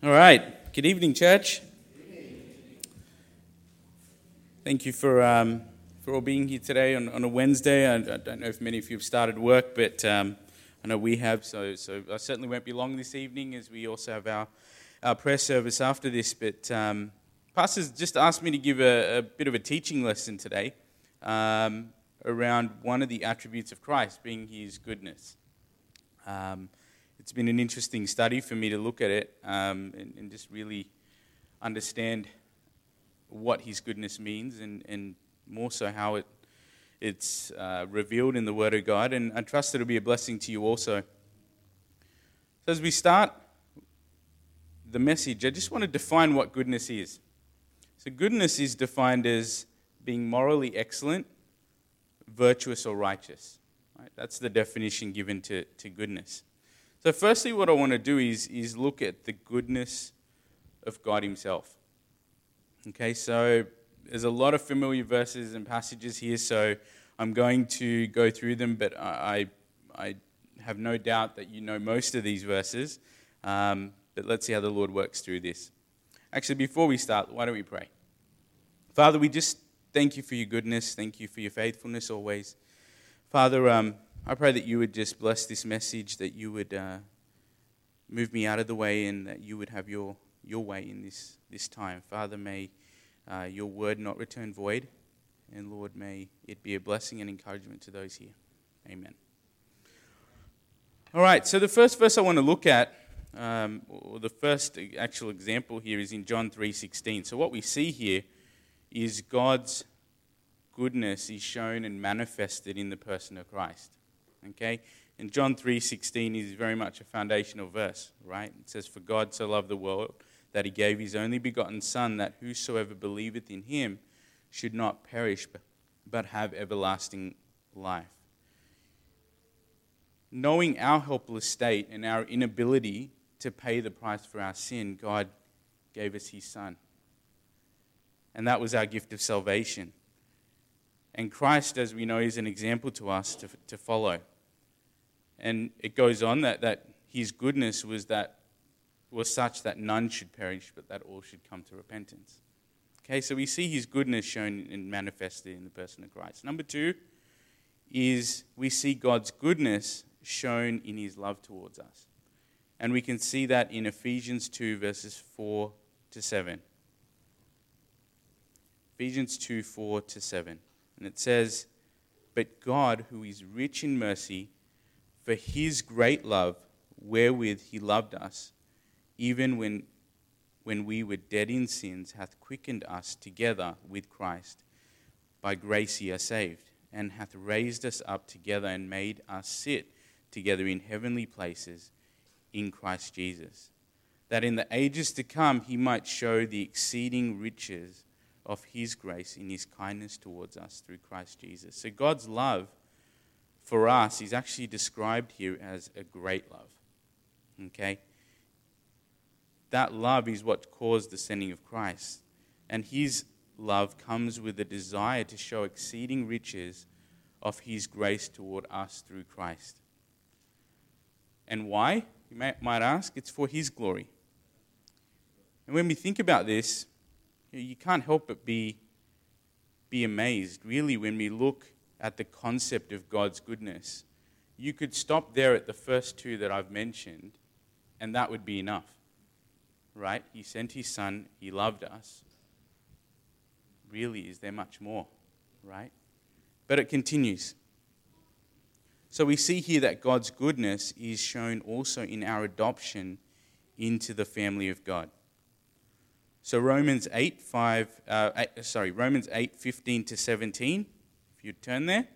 All right. Good evening, church. Thank you for, um, for all being here today on, on a Wednesday. I, I don't know if many of you have started work, but um, I know we have, so, so I certainly won't be long this evening as we also have our, our prayer service after this. But um, Pastor's just asked me to give a, a bit of a teaching lesson today um, around one of the attributes of Christ, being his goodness. Um, it's been an interesting study for me to look at it um, and, and, just really understand what His goodness means and, and more so how it, it's uh, revealed in the Word of God. And I trust it'll be a blessing to you also. So, as we start the message, I just want to define what goodness is. So, goodness is defined as being morally excellent, virtuous, or righteous. Right? That's the definition given to, to goodness. So, firstly, what I want to do is, is look at the goodness of God Himself. Okay, so there's a lot of familiar verses and passages here, so I'm going to go through them, but I, I have no doubt that you know most of these verses. Um, but let's see how the Lord works through this. Actually, before we start, why don't we pray? Father, we just thank you for your goodness. Thank you for your faithfulness always. Father, um, I pray that you would just bless this message, that you would uh, move me out of the way, and that you would have your, your way in this, this time. Father, may uh, your word not return void, and Lord, may it be a blessing and encouragement to those here. Amen. All right, so the first verse I want to look at, um, or the first actual example here, is in John 3:16. So what we see here is God's goodness is shown and manifested in the person of Christ. Okay? And John 3:16 is very much a foundational verse, right? It says for God so loved the world that he gave his only begotten son that whosoever believeth in him should not perish but have everlasting life. Knowing our helpless state and our inability to pay the price for our sin, God gave us his son. And that was our gift of salvation. And Christ, as we know, is an example to us to, to follow. And it goes on that, that his goodness was, that, was such that none should perish, but that all should come to repentance. Okay, so we see his goodness shown and manifested in the person of Christ. Number two is we see God's goodness shown in his love towards us. And we can see that in Ephesians 2, verses 4 to 7. Ephesians 2, 4 to 7. And it says, But God, who is rich in mercy, for his great love, wherewith he loved us, even when, when we were dead in sins, hath quickened us together with Christ. By grace ye are saved, and hath raised us up together and made us sit together in heavenly places in Christ Jesus, that in the ages to come he might show the exceeding riches of his grace in his kindness towards us through Christ Jesus. So God's love for us is actually described here as a great love. Okay? That love is what caused the sending of Christ. And his love comes with a desire to show exceeding riches of his grace toward us through Christ. And why? You might ask. It's for his glory. And when we think about this, you can't help but be, be amazed, really, when we look at the concept of God's goodness. You could stop there at the first two that I've mentioned, and that would be enough. Right? He sent his son, he loved us. Really, is there much more? Right? But it continues. So we see here that God's goodness is shown also in our adoption into the family of God. So Romans 8, 5, uh, eight, sorry, Romans 8, 15 to 17. If you turn there.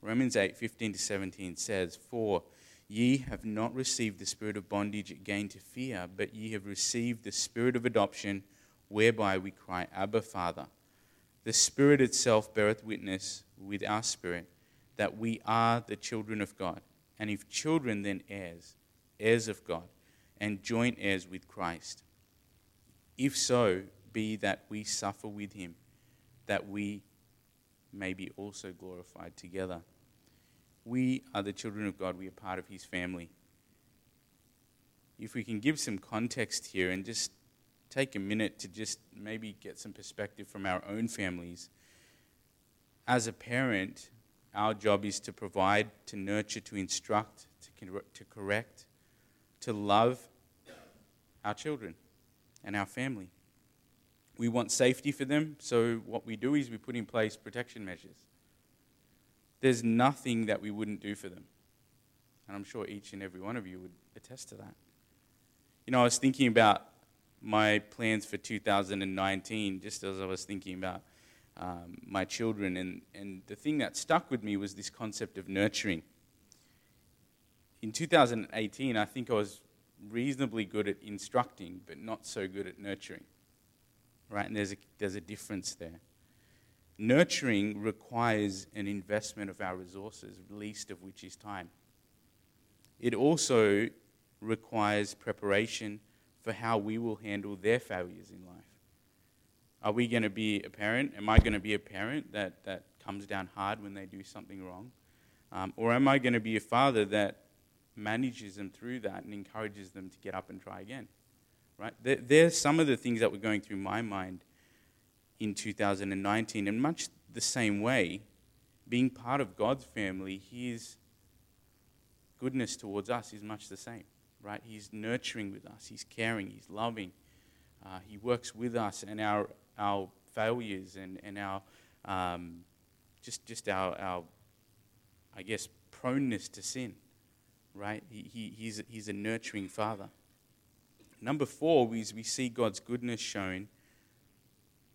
Romans 8, 15 to 17 says, For ye have not received the spirit of bondage again to fear, but ye have received the spirit of adoption, whereby we cry, Abba, Father. The Spirit itself beareth witness with our spirit that we are the children of God. And if children, then heirs, heirs of God, and joint heirs with Christ. If so, be that we suffer with him, that we may be also glorified together. We are the children of God, we are part of His family. If we can give some context here and just take a minute to just maybe get some perspective from our own families. As a parent, our job is to provide, to nurture, to instruct, to, to correct, to love our children and our family. We want safety for them, so what we do is we put in place protection measures. There's nothing that we wouldn't do for them. And I'm sure each and every one of you would attest to that. You know, I was thinking about my plans for 2019 just as I was thinking about um, my children, and, and the thing that stuck with me was this concept of nurturing. In 2018, I think I was reasonably good at instructing, but not so good at nurturing. Right? And there's a, there's a difference there. Nurturing requires an investment of our resources, least of which is time. It also requires preparation for how we will handle their failures in life. Are we going to be a parent? Am I going to be a parent that, that comes down hard when they do something wrong? Um, or am I going to be a father that manages them through that and encourages them to get up and try again? Right? There, there's some of the things that were going through my mind in 2019, in much the same way, being part of God's family, His goodness towards us is much the same right? He's nurturing with us, He's caring, He's loving. Uh, he works with us and our, our failures and, and our, um, just, just our, our, I guess, proneness to sin, right? He, he, he's, he's a nurturing father. Number four is we see God's goodness shown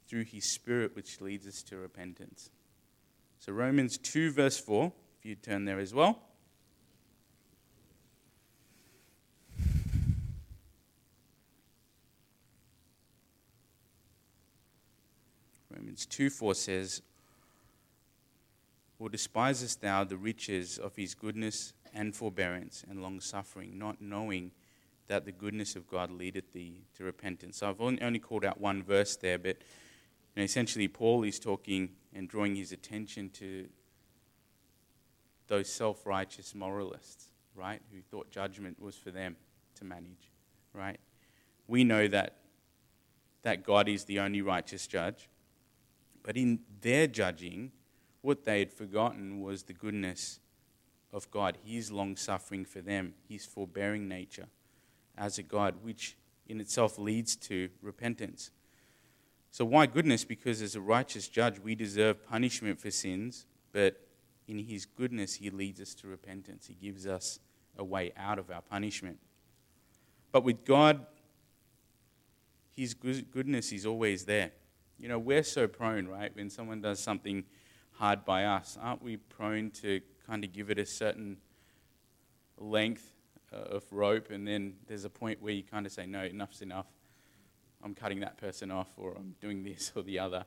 through his spirit, which leads us to repentance. So, Romans 2, verse 4, if you turn there as well. Romans 2 4 says, Or despisest thou the riches of his goodness and forbearance and long suffering, not knowing that the goodness of God leadeth thee to repentance? So I've only called out one verse there, but you know, essentially Paul is talking and drawing his attention to those self righteous moralists, right, who thought judgment was for them to manage, right? We know that, that God is the only righteous judge. But in their judging, what they had forgotten was the goodness of God, His long suffering for them, His forbearing nature as a God, which in itself leads to repentance. So, why goodness? Because as a righteous judge, we deserve punishment for sins, but in His goodness, He leads us to repentance. He gives us a way out of our punishment. But with God, His goodness is always there. You know, we're so prone, right? When someone does something hard by us, aren't we prone to kind of give it a certain length uh, of rope and then there's a point where you kind of say, no, enough's enough. I'm cutting that person off or I'm doing this or the other,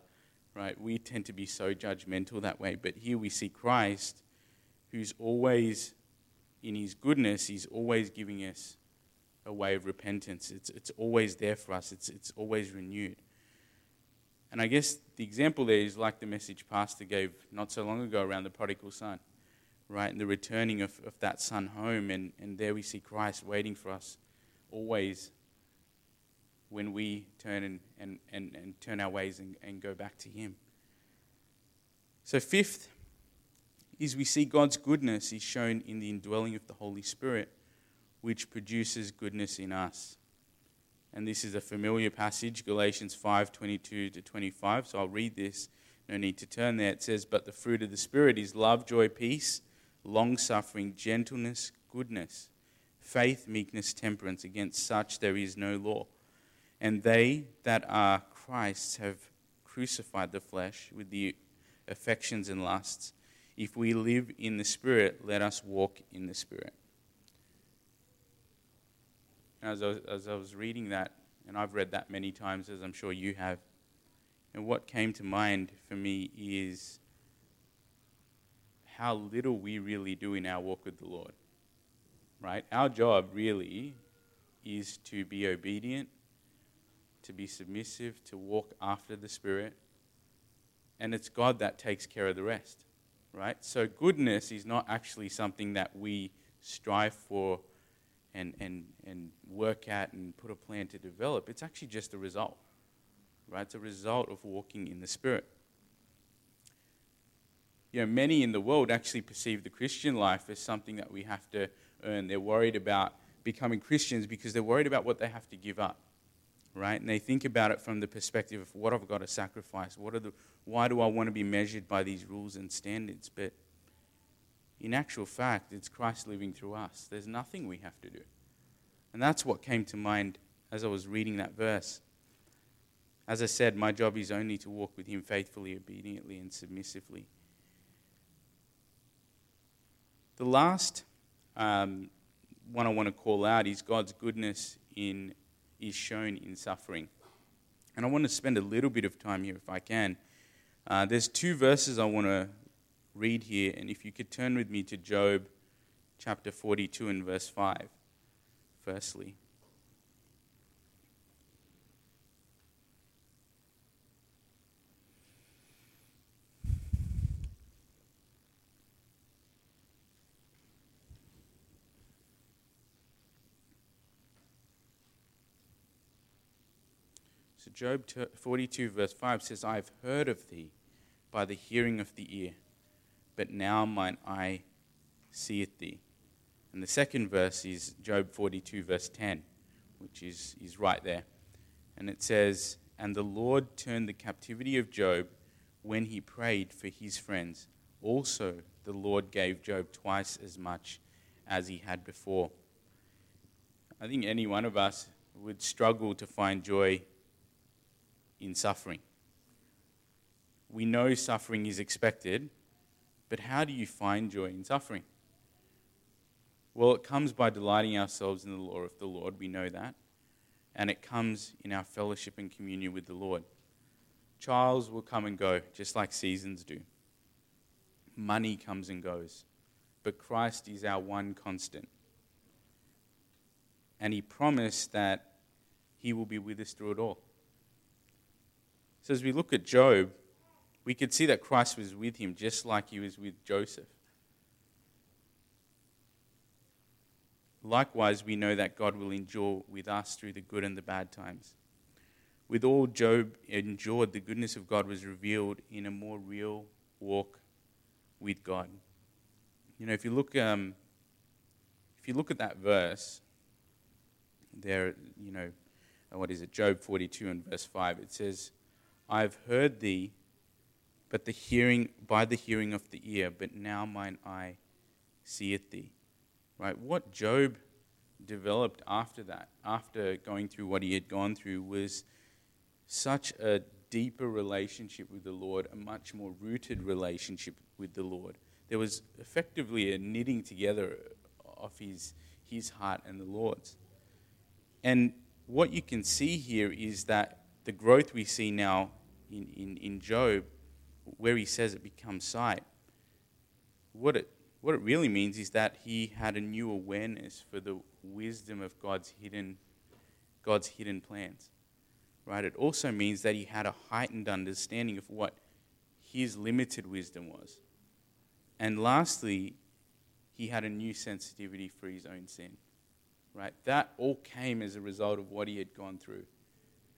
right? We tend to be so judgmental that way. But here we see Christ who's always, in his goodness, he's always giving us a way of repentance. It's, it's always there for us, it's, it's always renewed. And I guess the example there is like the message Pastor gave not so long ago around the prodigal son, right? And the returning of, of that son home. And, and there we see Christ waiting for us always when we turn and, and, and, and turn our ways and, and go back to Him. So, fifth is we see God's goodness is shown in the indwelling of the Holy Spirit, which produces goodness in us and this is a familiar passage, Galatians 5 22 to 25. So I'll read this. No need to turn there. It says, But the fruit of the Spirit is love, joy, peace, long suffering, gentleness, goodness, faith, meekness, temperance. Against such there is no law. And they that are Christ's have crucified the flesh with the affections and lusts. If we live in the Spirit, let us walk in the Spirit as I, was, as I was reading that, and I've read that many times, as I'm sure you have, and what came to mind for me is how little we really do in our walk with the Lord. Right? Our job really is to be obedient, to be submissive, to walk after the Spirit, and it's God that takes care of the rest, right? So goodness is not actually something that we strive for and, and, and work at and put a plan to develop. It's actually just a result, right? It's a result of walking in the Spirit. You know, many in the world actually perceive the Christian life as something that we have to earn. They're worried about becoming Christians because they're worried about what they have to give up right? And they think about it from the perspective of what I've got to sacrifice. What are the, why do I want to be measured by these rules and standards? But in actual fact, it's Christ living through us. There's nothing we have to do. And that's what came to mind as I was reading that verse. As I said, my job is only to walk with Him faithfully, obediently, and submissively. The last um, one I want to call out is God's goodness in is shown in suffering. And I want to spend a little bit of time here, if I can. Uh, there's two verses I want to read here, and if you could turn with me to Job chapter 42 and verse 5, firstly. So Job 42, verse 5 says, I have heard of thee by the hearing of the ear, but now mine eye seeth thee. And the second verse is Job 42, verse 10, which is, is right there. And it says, And the Lord turned the captivity of Job when he prayed for his friends. Also, the Lord gave Job twice as much as he had before. I think any one of us would struggle to find joy in suffering. We know suffering is expected, but how do you find joy in suffering? Well, it comes by delighting ourselves in the law of the Lord. We know that. And it comes in our fellowship and communion with the Lord. Trials will come and go, just like seasons do. Money comes and goes. But Christ is our one constant. And He promised that He will be with us through it all. So as we look at Job, we could see that Christ was with him just like he was with Joseph. Likewise, we know that God will endure with us through the good and the bad times. With all Job endured, the goodness of God was revealed in a more real walk with God. You know, if you look, um, if you look at that verse, there, you know, what is it? Job 42 and verse 5. It says, I have heard thee, but the hearing by the hearing of the ear, but now mine eye seeth thee. Right? What Job developed after that, after going through what he had gone through, was such a deeper relationship with the Lord, a much more rooted relationship with the Lord. There was effectively a knitting together of his, his heart and the Lord's. And what you can see here is that the growth we see now in, in, in Job, where he says it becomes sight, what it, what it really means is that he had a new awareness for the wisdom of God's hidden, God's hidden plans. Right? It also means that he had a heightened understanding of what his limited wisdom was. And lastly, he had a new sensitivity for his own sin. Right? That all came as a result of what he had gone through.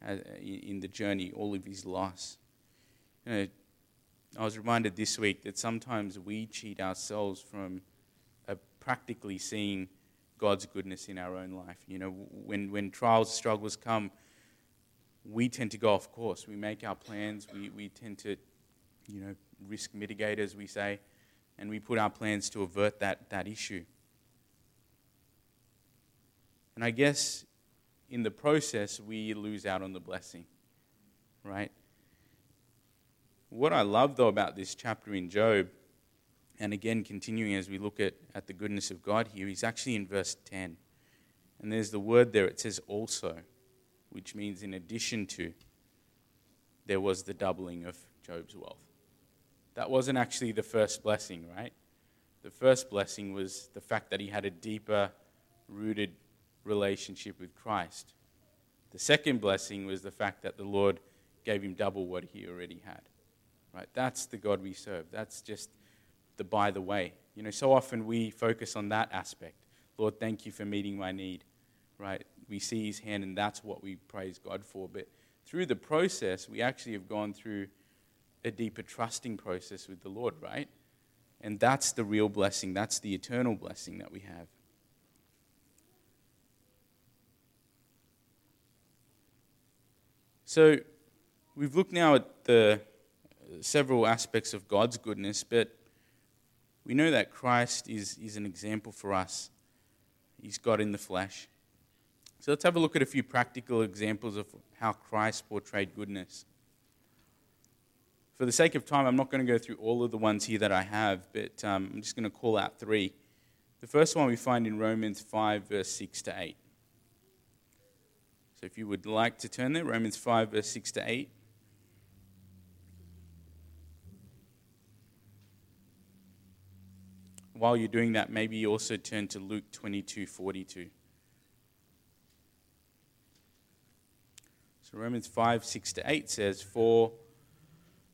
Uh, in the journey, all of his loss. You know, I was reminded this week that sometimes we cheat ourselves from uh, practically seeing God's goodness in our own life. You know, when, when trials, struggles come, we tend to go off course. We make our plans. We, we tend to, you know, risk mitigate, as we say, and we put our plans to avert that, that issue. And I guess in the process, we lose out on the blessing, right? What I love, though, about this chapter in Job, and again, continuing as we look at, at the goodness of God here, is actually in verse 10. And there's the word there, it says also, which means in addition to, there was the doubling of Job's wealth. That wasn't actually the first blessing, right? The first blessing was the fact that he had a deeper rooted relationship with Christ. The second blessing was the fact that the Lord gave him double what he already had. Right? That's the God we serve. That's just the by the way. You know, so often we focus on that aspect. Lord, thank you for meeting my need. Right? We see his hand and that's what we praise God for. But through the process, we actually have gone through a deeper trusting process with the Lord, right? And that's the real blessing. That's the eternal blessing that we have. So we've looked now at the several aspects of God's goodness, but we know that Christ is, is an example for us. He's God in the flesh. So let's have a look at a few practical examples of how Christ portrayed goodness. For the sake of time, I'm not going to go through all of the ones here that I have, but um, I'm just going to call out three. The first one we find in Romans 5, verse 6 to 8. So if you would like to turn there, Romans 5, verse 6 to 8. While you're doing that, maybe you also turn to Luke 22, 42. So Romans 5, 6 to 8 says, For,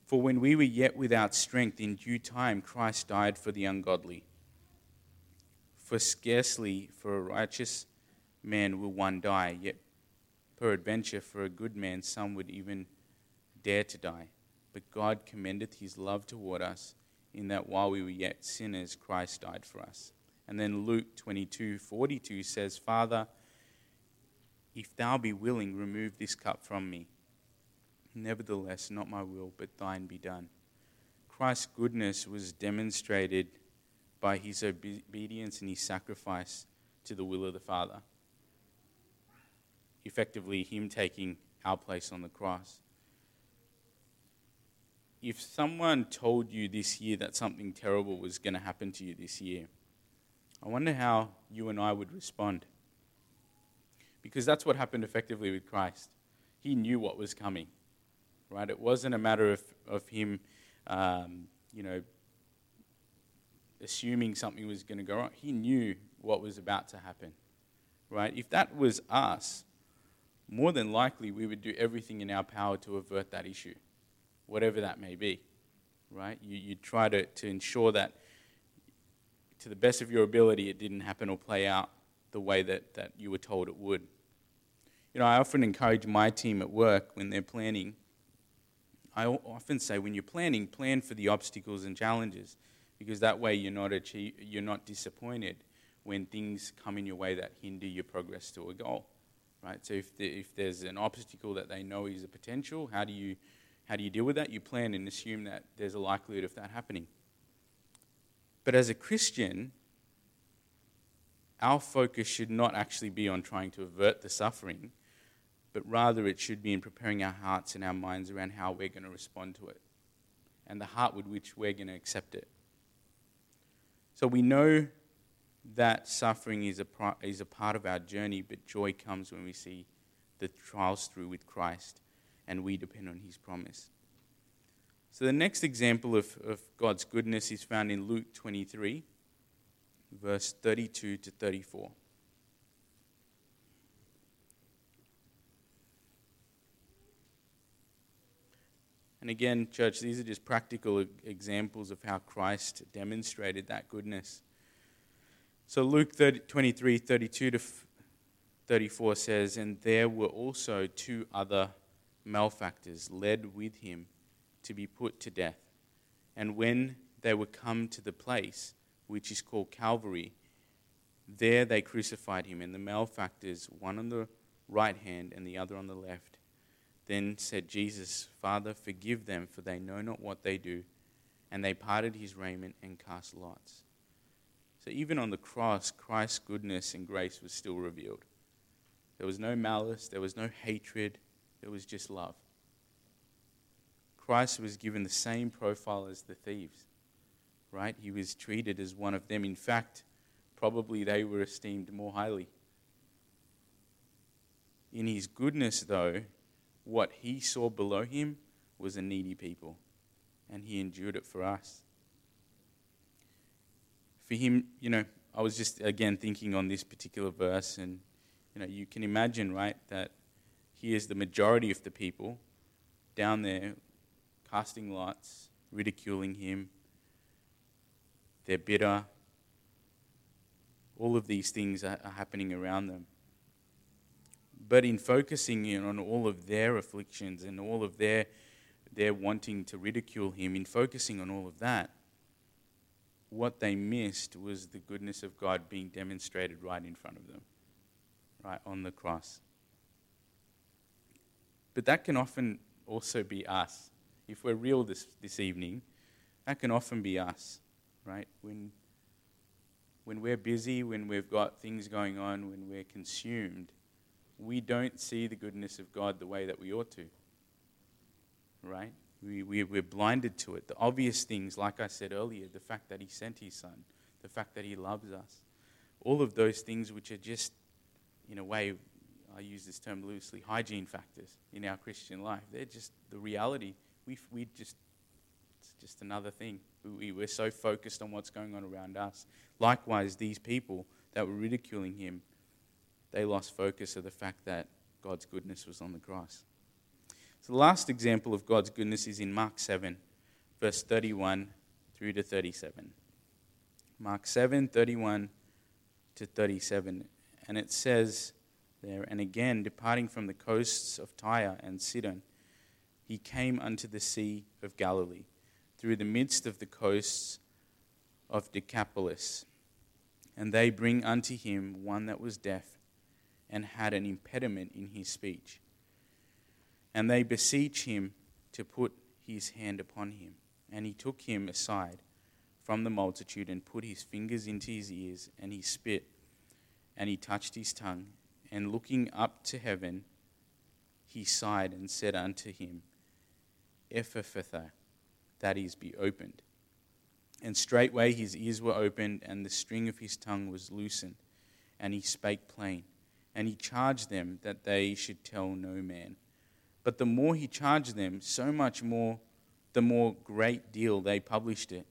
for when we were yet without strength, in due time Christ died for the ungodly. For scarcely for a righteous man will one die, yet Peradventure, for a good man, some would even dare to die. But God commendeth his love toward us, in that while we were yet sinners, Christ died for us. And then Luke 22 42 says, Father, if thou be willing, remove this cup from me. Nevertheless, not my will, but thine be done. Christ's goodness was demonstrated by his obedience and his sacrifice to the will of the Father effectively Him taking our place on the cross. If someone told you this year that something terrible was going to happen to you this year, I wonder how you and I would respond. Because that's what happened effectively with Christ. He knew what was coming, right? It wasn't a matter of, of him, um, you know, assuming something was going to go wrong. He knew what was about to happen, right? If that was us, more than likely we would do everything in our power to avert that issue, whatever that may be, right? You, you try to, to ensure that to the best of your ability it didn't happen or play out the way that, that you were told it would. You know, I often encourage my team at work when they're planning. I often say, when you're planning, plan for the obstacles and challenges, because that way you're not achieve, you're not disappointed when things come in your way that hinder your progress to a goal right? So if, the, if there's an obstacle that they know is a potential, how do you how do you deal with that? You plan and assume that there's a likelihood of that happening. But as a Christian, our focus should not actually be on trying to avert the suffering, but rather it should be in preparing our hearts and our minds around how we're going to respond to it and the heart with which we're going to accept it. So we know that suffering is a, is a part of our journey, but joy comes when we see the trials through with Christ and we depend on his promise. So, the next example of, of God's goodness is found in Luke 23, verse 32 to 34. And again, church, these are just practical examples of how Christ demonstrated that goodness. So Luke 30, 23, 32 to 34 says, And there were also two other malefactors led with him to be put to death. And when they were come to the place which is called Calvary, there they crucified him, and the malefactors, one on the right hand and the other on the left. Then said Jesus, Father, forgive them, for they know not what they do. And they parted his raiment and cast lots. So even on the cross, Christ's goodness and grace was still revealed. There was no malice, there was no hatred, there was just love. Christ was given the same profile as the thieves, right? He was treated as one of them. In fact, probably they were esteemed more highly. In his goodness, though, what he saw below him was a needy people, and he endured it for us for him, you know, I was just again thinking on this particular verse, and you know, you can imagine, right, that he is the majority of the people down there casting lots, ridiculing him. They're bitter. All of these things are, are happening around them. But in focusing in on all of their afflictions and all of their, their wanting to ridicule him, in focusing on all of that, what they missed was the goodness of God being demonstrated right in front of them, right on the cross. But that can often also be us. If we're real this, this evening, that can often be us, right? When, when we're busy, when we've got things going on, when we're consumed, we don't see the goodness of God the way that we ought to, right? We, we, we're blinded to it. The obvious things, like I said earlier, the fact that He sent His Son, the fact that He loves us, all of those things which are just, in a way, I use this term loosely, hygiene factors in our Christian life. They're just the reality. We, we just, it's just another thing. We, we're so focused on what's going on around us. Likewise, these people that were ridiculing him, they lost focus of the fact that God's goodness was on the cross. So the last example of God's goodness is in Mark 7, verse 31 through to 37. Mark 7, 31 to 37. And it says, there. And again, departing from the coasts of Tyre and Sidon, he came unto the Sea of Galilee, through the midst of the coasts of Decapolis. And they bring unto him one that was deaf and had an impediment in his speech. And they beseech him to put his hand upon him. And he took him aside from the multitude and put his fingers into his ears, and he spit, and he touched his tongue and looking up to heaven, he sighed and said unto him, Ephphatha, that is, be opened. And straightway his ears were opened, and the string of his tongue was loosened, and he spake plain. And he charged them that they should tell no man. But the more he charged them, so much more, the more great deal they published it,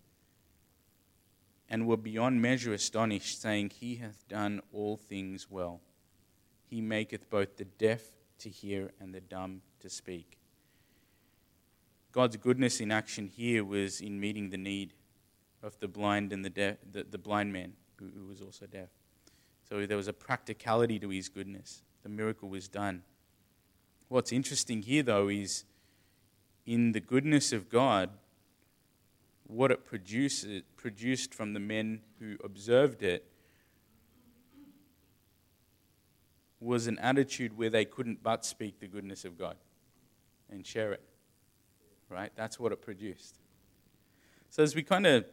and were beyond measure astonished, saying, He hath done all things well he maketh both the deaf to hear and the dumb to speak. God's goodness in action here was in meeting the need of the blind and the, deaf, the, the blind man who, who was also deaf. So there was a practicality to his goodness. The miracle was done. What's interesting here, though, is in the goodness of God, what it produced, produced from the men who observed it was an attitude where they couldn't but speak the goodness of God and share it. Right? That's what it produced. So, as we kind of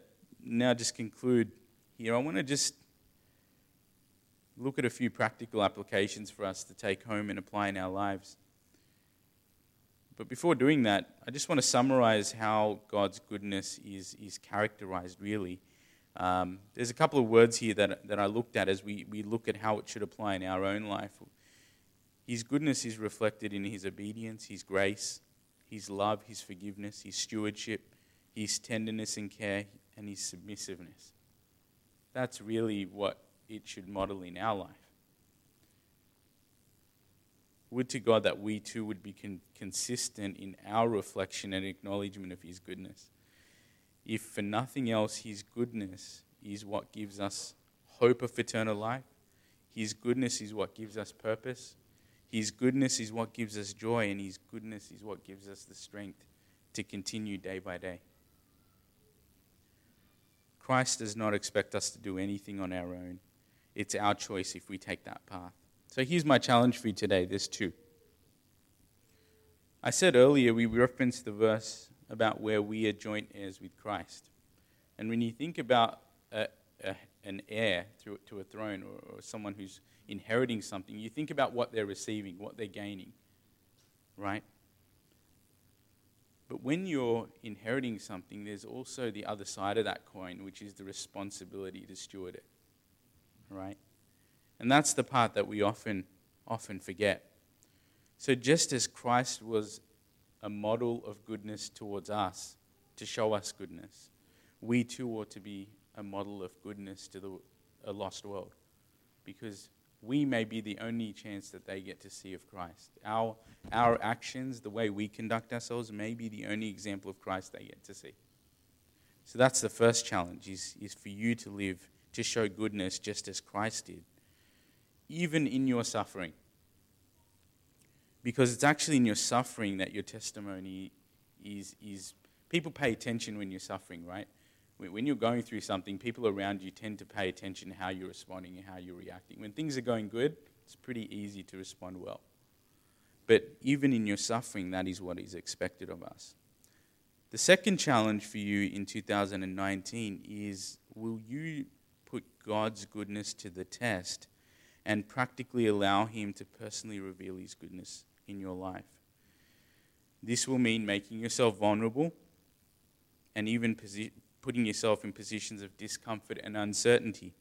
now just conclude here, I want to just look at a few practical applications for us to take home and apply in our lives. But before doing that, I just want to summarize how God's goodness is, is characterized, really. Um, there's a couple of words here that, that I looked at as we, we look at how it should apply in our own life. His goodness is reflected in his obedience, his grace, his love, his forgiveness, his stewardship, his tenderness and care, and his submissiveness. That's really what it should model in our life. Would to God that we too would be con- consistent in our reflection and acknowledgement of his goodness if for nothing else, His goodness is what gives us hope of eternal life. His goodness is what gives us purpose. His goodness is what gives us joy, and His goodness is what gives us the strength to continue day by day. Christ does not expect us to do anything on our own. It's our choice if we take that path. So here's my challenge for you today. There's two. I said earlier, we referenced the verse about where we are joint heirs with Christ. And when you think about a, a, an heir to, to a throne or, or someone who's inheriting something, you think about what they're receiving, what they're gaining, right? But when you're inheriting something, there's also the other side of that coin, which is the responsibility to steward it, right? And that's the part that we often, often forget. So just as Christ was a model of goodness towards us to show us goodness. We too ought to be a model of goodness to the, a lost world because we may be the only chance that they get to see of Christ. Our, our actions, the way we conduct ourselves, may be the only example of Christ they get to see. So that's the first challenge, is, is for you to live, to show goodness just as Christ did, even in your suffering. Because it's actually in your suffering that your testimony is, is people pay attention when you're suffering, right? when you're going through something, people around you tend to pay attention to how you're responding and how you're reacting. When things are going good, it's pretty easy to respond well. But even in your suffering, that is what is expected of us. The second challenge for you in 2019 is will you put God's goodness to the test and practically allow Him to personally reveal His goodness in your life? This will mean making yourself vulnerable and even posi- putting yourself in positions of discomfort and uncertainty.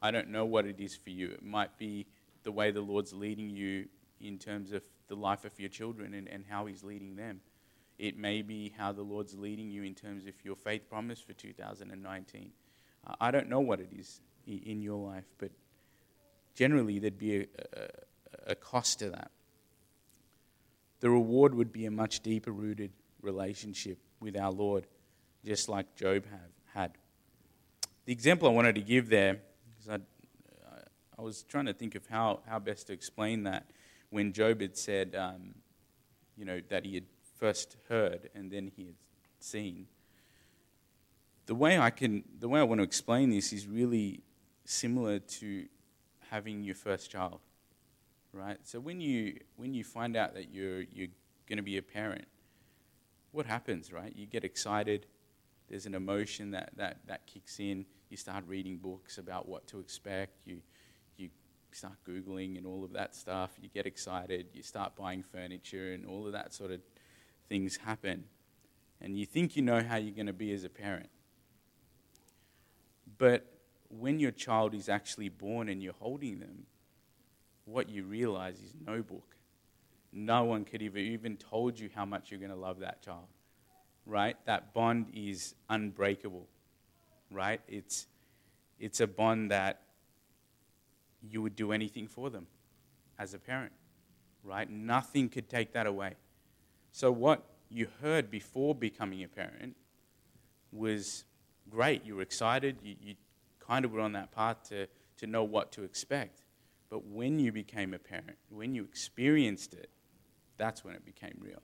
I don't know what it is for you. It might be the way the Lord's leading you in terms of the life of your children and, and how He's leading them. It may be how the Lord's leading you in terms of your faith promise for 2019. Uh, I don't know what it is in your life, but generally there'd be a, a, a cost to that. The reward would be a much deeper rooted relationship with our Lord just like Job have, had. The example I wanted to give there, because I, I was trying to think of how, how best to explain that, when Job had said, um, you know, that he had first heard and then he had seen. The way I can, the way I want to explain this is really similar to having your first child, right? So when you when you find out that you're you're going to be a parent, what happens, right? You get excited, there's an emotion that, that, that kicks in. You start reading books about what to expect. You, you start Googling and all of that stuff. You get excited. You start buying furniture and all of that sort of things happen. And you think you know how you're going to be as a parent. But when your child is actually born and you're holding them, what you realize is no book. No one could have even told you how much you're going to love that child right? That bond is unbreakable, right? It's, it's a bond that you would do anything for them as a parent, right? Nothing could take that away. So, what you heard before becoming a parent was great. You were excited. You, you kind of were on that path to, to know what to expect. But when you became a parent, when you experienced it, that's when it became real.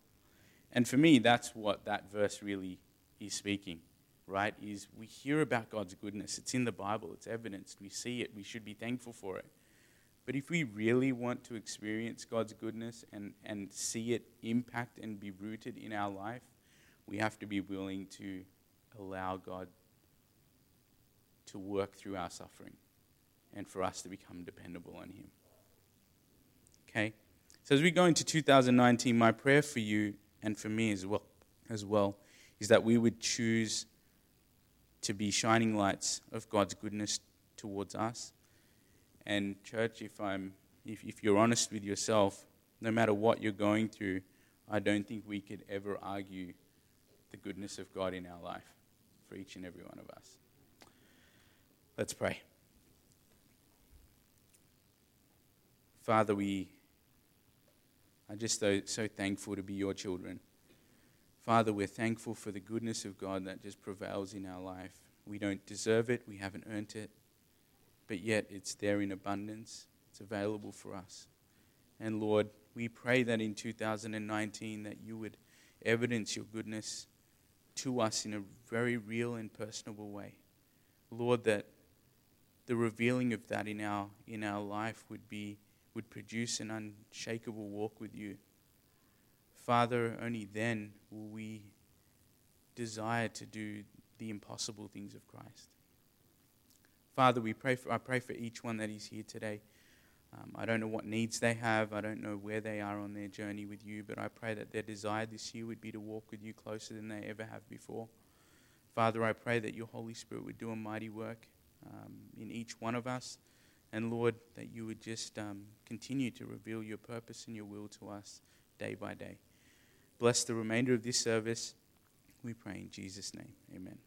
And for me, that's what that verse really is speaking, right? Is we hear about God's goodness. It's in the Bible, it's evidenced. We see it, we should be thankful for it. But if we really want to experience God's goodness and, and see it impact and be rooted in our life, we have to be willing to allow God to work through our suffering and for us to become dependable on Him. Okay? So as we go into 2019, my prayer for you and for me as well, as well, is that we would choose to be shining lights of God's goodness towards us. And church, if I'm if, if you're honest with yourself, no matter what you're going through, I don't think we could ever argue the goodness of God in our life for each and every one of us. Let's pray. Father, we I'm just so, so thankful to be your children. Father, we're thankful for the goodness of God that just prevails in our life. We don't deserve it, we haven't earned it, but yet it's there in abundance. It's available for us. And Lord, we pray that in 2019 that you would evidence your goodness to us in a very real and personable way. Lord, that the revealing of that in our in our life would be would produce an unshakable walk with you. Father, only then will we desire to do the impossible things of Christ. Father, we pray for, I pray for each one that is here today. Um, I don't know what needs they have. I don't know where they are on their journey with you, but I pray that their desire this year would be to walk with you closer than they ever have before. Father, I pray that your Holy Spirit would do a mighty work um, in each one of us. And Lord, that you would just um, continue to reveal your purpose and your will to us day by day. Bless the remainder of this service. We pray in Jesus' name. Amen.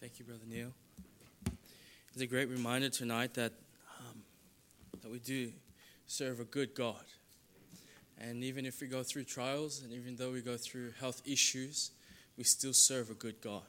Thank you, Brother Neil. It's a great reminder tonight that, um, that we do serve a good God. And even if we go through trials, and even though we go through health issues, we still serve a good God.